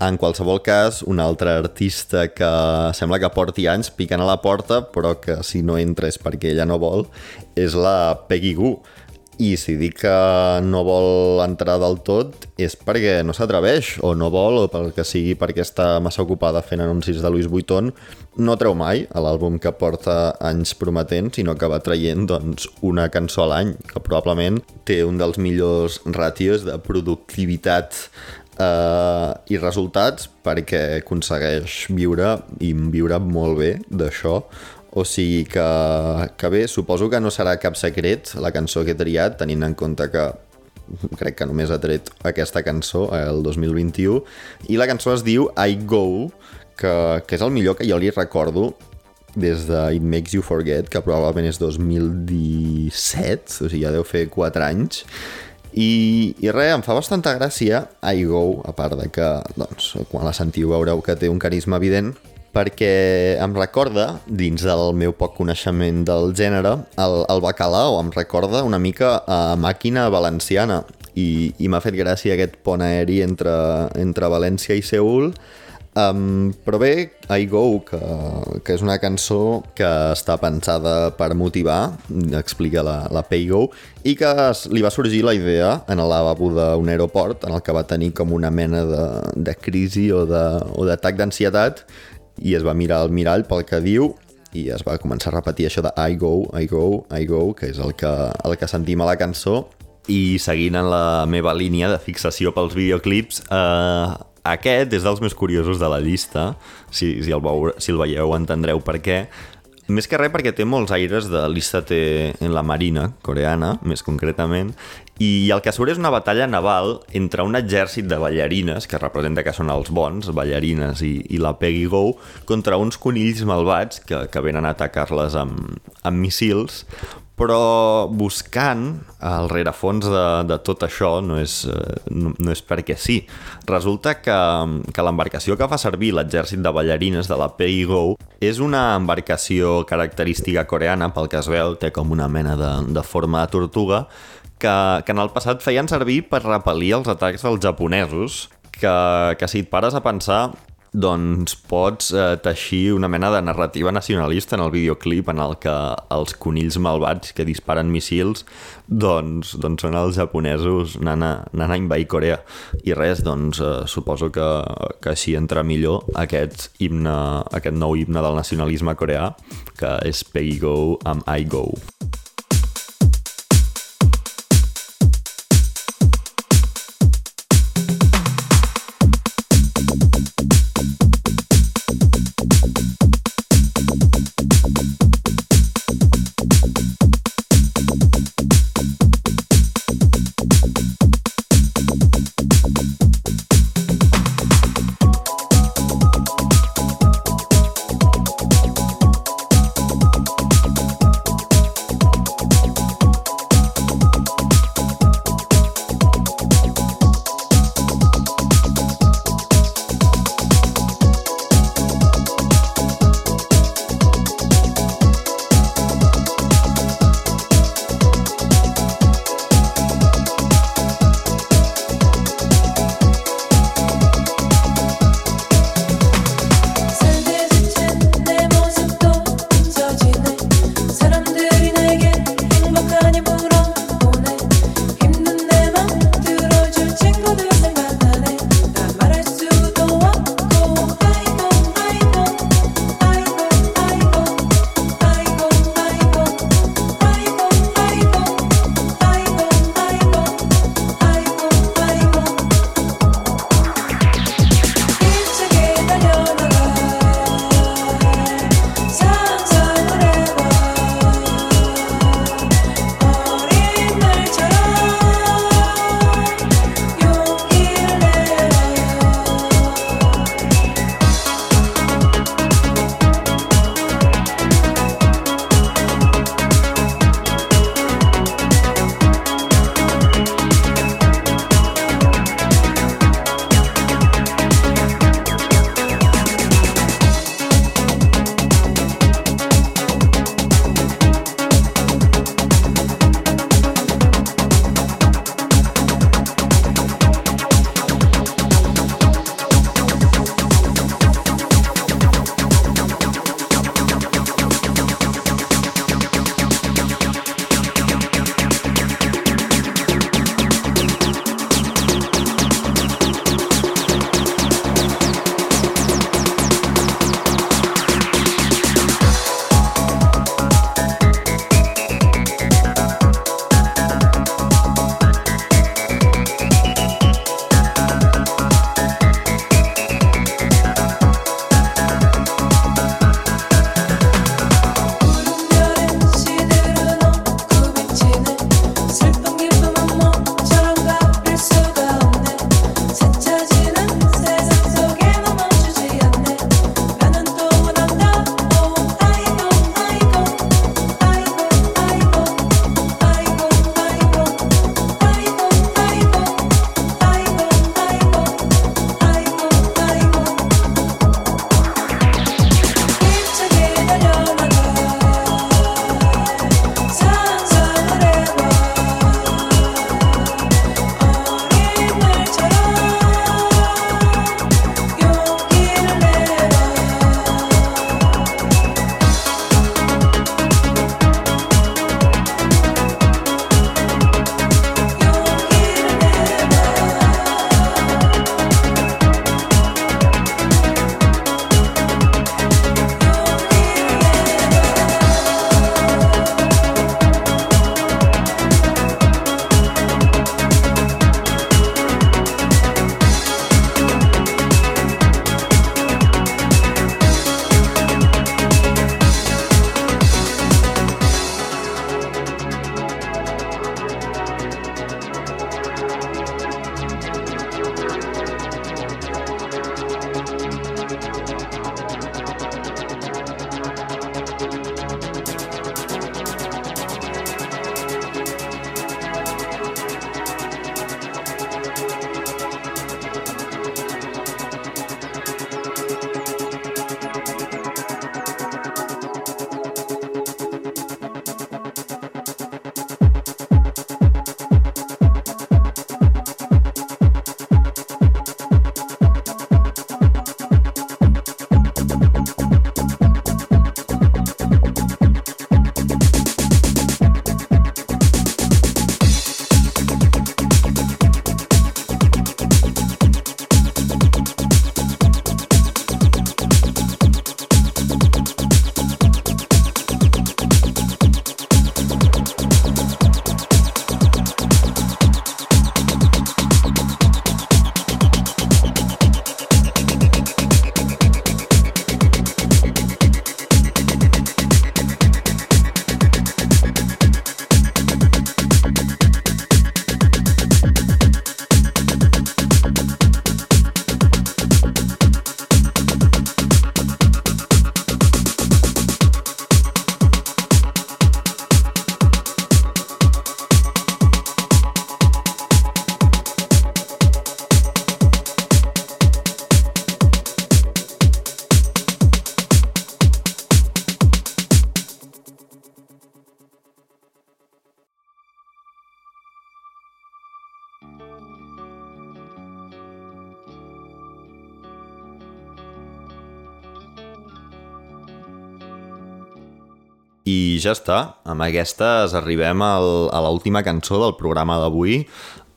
En qualsevol cas, un altre artista que sembla que porti anys picant a la porta, però que si no entres perquè ella no vol, és la Peggy Goo. I si dic que no vol entrar del tot és perquè no s'atreveix o no vol o pel que sigui perquè està massa ocupada fent anuncis de Louis Vuitton. No treu mai l'àlbum que porta anys prometent sinó que va traient doncs, una cançó a l'any que probablement té un dels millors ràtios de productivitat eh, i resultats perquè aconsegueix viure i viure molt bé d'això. O sigui que, que bé, suposo que no serà cap secret la cançó que he triat, tenint en compte que crec que només ha tret aquesta cançó el 2021 i la cançó es diu I Go que, que és el millor que jo li recordo des de It Makes You Forget que probablement és 2017 o sigui ja deu fer 4 anys i, i res, em fa bastanta gràcia I Go, a part de que doncs, quan la sentiu veureu que té un carisma evident perquè em recorda, dins del meu poc coneixement del gènere, el, el bacalao em recorda una mica a màquina valenciana. I, i m'ha fet gràcia aquest pont aeri entre, entre València i Seul Um, però bé, I Go, que, que és una cançó que està pensada per motivar, explica la, la Pay Go, i que es, li va sorgir la idea en el lavabo d'un aeroport en el que va tenir com una mena de, de crisi o d'atac d'ansietat i es va mirar al mirall pel que diu i es va començar a repetir això de I go, I go, I go, que és el que, el que sentim a la cançó. I seguint en la meva línia de fixació pels videoclips, eh, aquest és dels més curiosos de la llista. Si, si, el, veu, si el veieu entendreu per què. Més que res perquè té molts aires de l'Istate en la Marina coreana, més concretament, i el que surt és una batalla naval entre un exèrcit de ballarines, que representa que són els bons, ballarines i, i la Peggy Go, contra uns conills malvats que, que venen a atacar-les amb, amb missils, però buscant el rerefons de, de tot això no és, eh, no, no és perquè sí. Resulta que, que l'embarcació que fa servir l'exèrcit de ballarines de la PIGO és una embarcació característica coreana, pel que es veu, té com una mena de, de forma de tortuga, que, que en el passat feien servir per repel·lir els atacs dels japonesos, que, que si et pares a pensar, doncs pots eh, teixir una mena de narrativa nacionalista en el videoclip en el que els conills malvats que disparen missils doncs, doncs són els japonesos anant a, anant a invair Corea i res, doncs eh, suposo que, que així entra millor aquest himne, aquest nou himne del nacionalisme coreà que és Pay Go amb I Go. Ja està, amb aquestes arribem al, a l'última cançó del programa d'avui,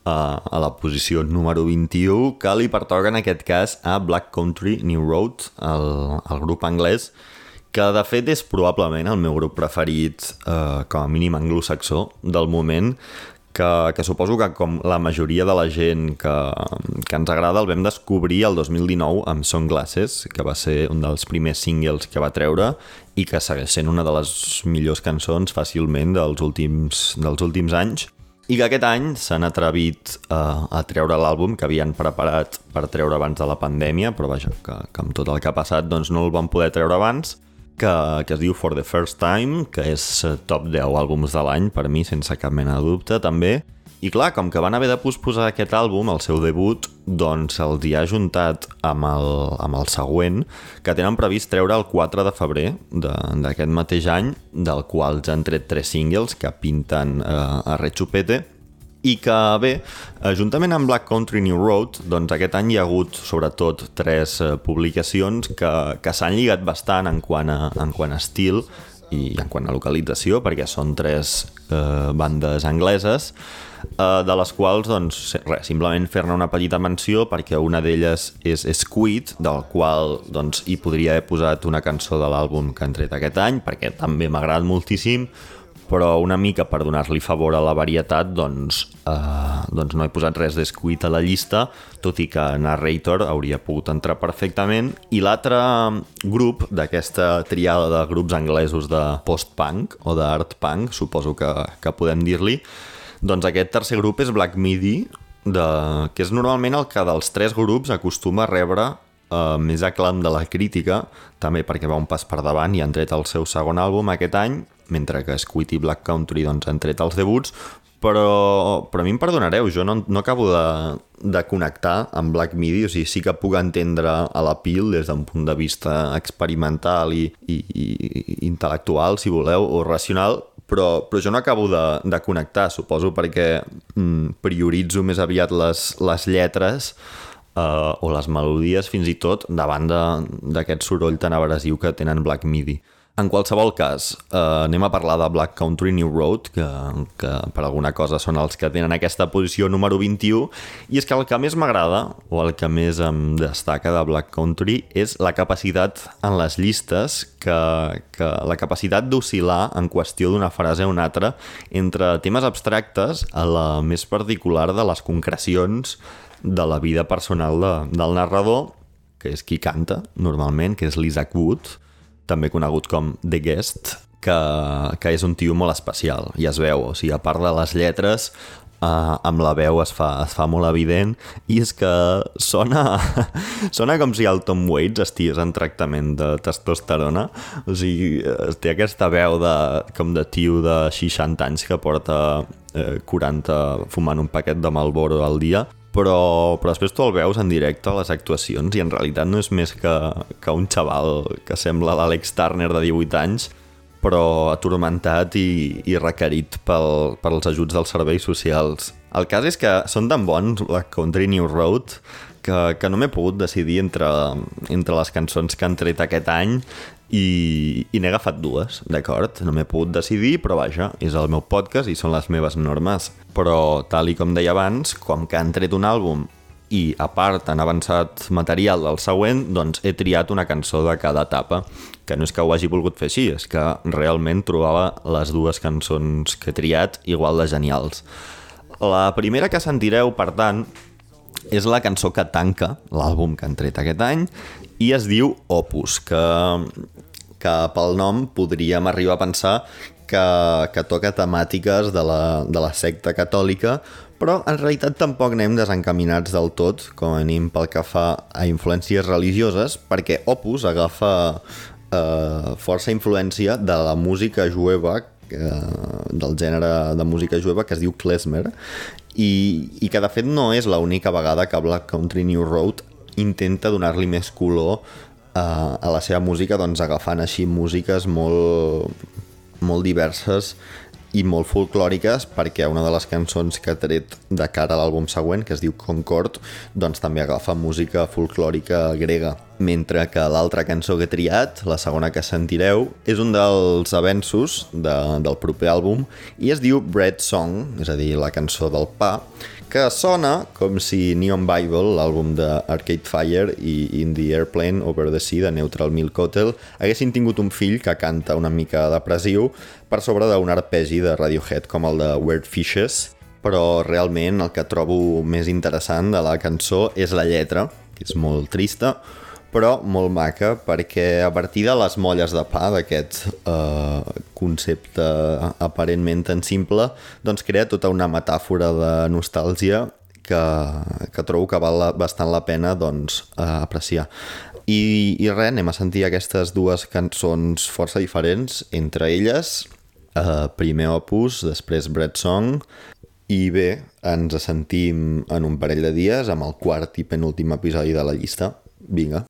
a, a la posició número 21, que li pertoca en aquest cas a Black Country New Road, el, el grup anglès, que de fet és probablement el meu grup preferit, eh, com a mínim anglosaxó, del moment, que, que suposo que com la majoria de la gent que, que ens agrada el vam descobrir el 2019 amb Sunglasses, que va ser un dels primers singles que va treure i que segueix sent una de les millors cançons fàcilment dels últims, dels últims anys. I que aquest any s'han atrevit uh, a treure l'àlbum que havien preparat per treure abans de la pandèmia, però vaja, que, que amb tot el que ha passat doncs no el van poder treure abans, que, que es diu For the First Time, que és eh, top 10 àlbums de l'any per mi, sense cap mena de dubte, també. I clar, com que van haver de posposar aquest àlbum, el seu debut, doncs se'ls hi ha juntat amb el, amb el següent, que tenen previst treure el 4 de febrer d'aquest mateix any, del qual ja han tret tres singles que pinten eh, a Rechupete, i que bé, juntament amb Black Country New Road, doncs aquest any hi ha hagut sobretot tres eh, publicacions que, que s'han lligat bastant en quant, a, en quant a estil i en quant a localització, perquè són tres eh, bandes angleses, eh, de les quals, doncs, res, simplement fer-ne una petita menció perquè una d'elles és Squid, del qual doncs, hi podria haver posat una cançó de l'àlbum que han tret aquest any, perquè també m'ha agradat moltíssim, però una mica per donar-li favor a la varietat, doncs, eh, doncs no he posat res d'Squid a la llista, tot i que Narrator hauria pogut entrar perfectament. I l'altre grup d'aquesta triada de grups anglesos de post-punk o d'art punk, suposo que, que podem dir-li, doncs aquest tercer grup és Black Midi, de, que és normalment el que dels tres grups acostuma a rebre eh, més aclam de la crítica, també perquè va un pas per davant i han tret el seu segon àlbum aquest any, mentre que Squid i Black Country doncs, han tret els debuts, però, però a mi em perdonareu, jo no, no acabo de, de connectar amb Black Midi, o sigui, sí que puc entendre a la pil des d'un punt de vista experimental i, i, i intel·lectual, si voleu, o racional, però, però jo no acabo de, de connectar, suposo perquè mm, prioritzo més aviat les, les lletres eh, o les melodies fins i tot davant d'aquest soroll tan abrasiu que tenen Black Midi. En qualsevol cas, eh, anem a parlar de Black Country New Road, que, que per alguna cosa són els que tenen aquesta posició número 21, i és que el que més m'agrada, o el que més em destaca de Black Country, és la capacitat en les llistes, que, que la capacitat d'oscil·lar en qüestió d'una frase a una altra entre temes abstractes a la més particular de les concrecions de la vida personal de, del narrador, que és qui canta, normalment, que és l'Isaac Wood, també conegut com The Guest, que, que és un tio molt especial, i es veu, o sigui, a part de les lletres, uh, amb la veu es fa, es fa molt evident, i és que sona, *laughs* sona com si el Tom Waits estigués en tractament de testosterona, o sigui, té aquesta veu de, com de tio de 60 anys que porta eh, 40 fumant un paquet de Malboro al dia, però, però després tu el veus en directe a les actuacions i en realitat no és més que, que un xaval que sembla l'Àlex Turner de 18 anys però atormentat i, i requerit pel, pels ajuts dels serveis socials. El cas és que són tan bons la Country New Road que, que no m'he pogut decidir entre, entre les cançons que han tret aquest any i, i n'he agafat dues, d'acord? No m'he pogut decidir, però vaja, és el meu podcast i són les meves normes. Però, tal i com deia abans, com que han tret un àlbum i, a part, han avançat material del següent, doncs he triat una cançó de cada etapa, que no és que ho hagi volgut fer així, és que realment trobava les dues cançons que he triat igual de genials. La primera que sentireu, per tant, és la cançó que tanca l'àlbum que han tret aquest any i es diu Opus, que, que pel nom podríem arribar a pensar que, que toca temàtiques de la, de la secta catòlica, però en realitat tampoc anem desencaminats del tot, com a mínim pel que fa a influències religioses, perquè Opus agafa eh, força influència de la música jueva eh, del gènere de música jueva que es diu klezmer i, i que de fet no és l'única vegada que Black Country New Road intenta donar-li més color a, eh, a la seva música, doncs agafant així músiques molt, molt diverses i molt folclòriques perquè una de les cançons que ha tret de cara a l'àlbum següent, que es diu Concord, doncs també agafa música folclòrica grega. mentre que l'altra cançó que he triat, la segona que sentireu, és un dels avenços de, del proper àlbum i es diu Bread Song, és a dir, la cançó del pa, que sona com si Neon Bible, l'àlbum de Arcade Fire i In the Airplane Over the Sea de Neutral Milk Hotel, haguessin tingut un fill que canta una mica depressiu per sobre d'un arpegi de Radiohead com el de Weird Fishes, però realment el que trobo més interessant de la cançó és la lletra, que és molt trista, però molt maca perquè a partir de les molles de pa d'aquest eh, concepte aparentment tan simple doncs crea tota una metàfora de nostàlgia que, que trobo que val bastant la pena doncs, eh, apreciar. I, I res, anem a sentir aquestes dues cançons força diferents, entre elles eh, primer Opus, després Bread Song, i bé, ens sentim en un parell de dies amb el quart i penúltim episodi de la llista. B が。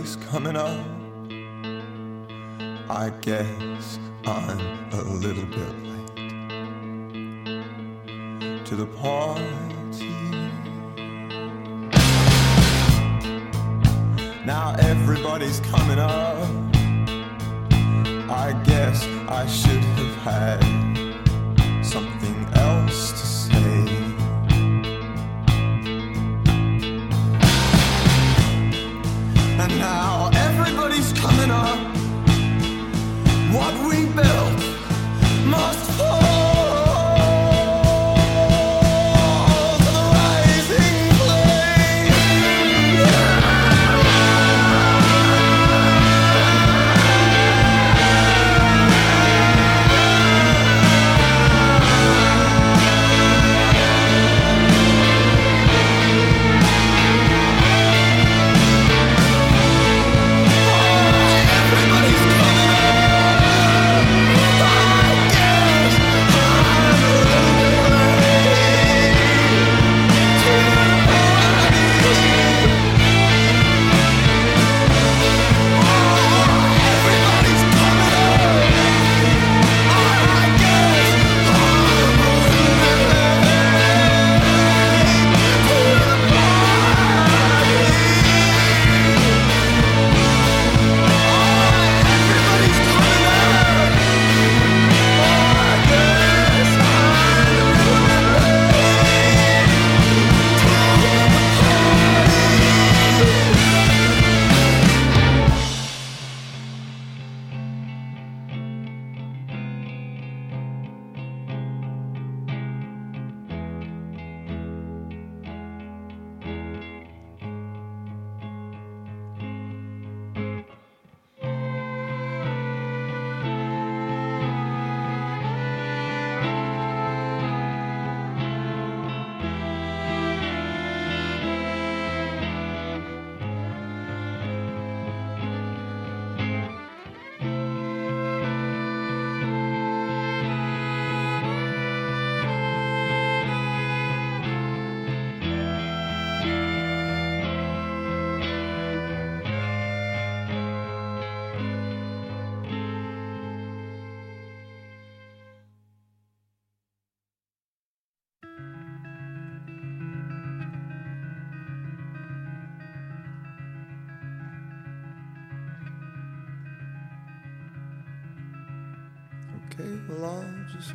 Coming up. I guess I'm a little bit late to the party. Now everybody's coming up. I guess I should have had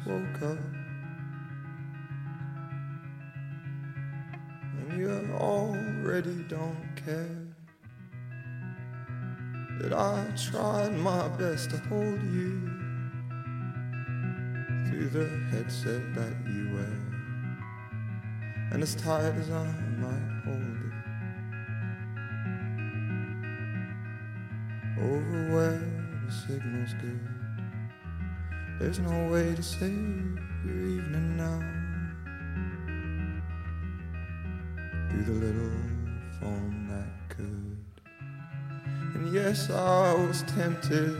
woke up. And you already don't care. That I tried my best to hold you through the headset that you wear. And as tight as I might hold it, over where the signal's good. There's no way to save your evening now. Through the little phone that could. And yes, I was tempted.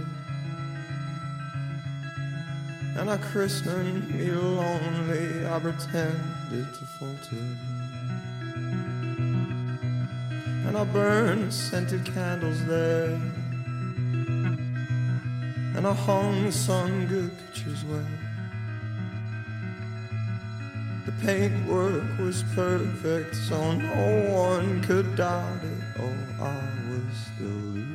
And I christened me lonely. I pretended to falter. And I burned scented candles there. And I hung some good pictures where the paintwork was perfect, so no one could doubt it. Oh, I was still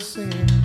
sing.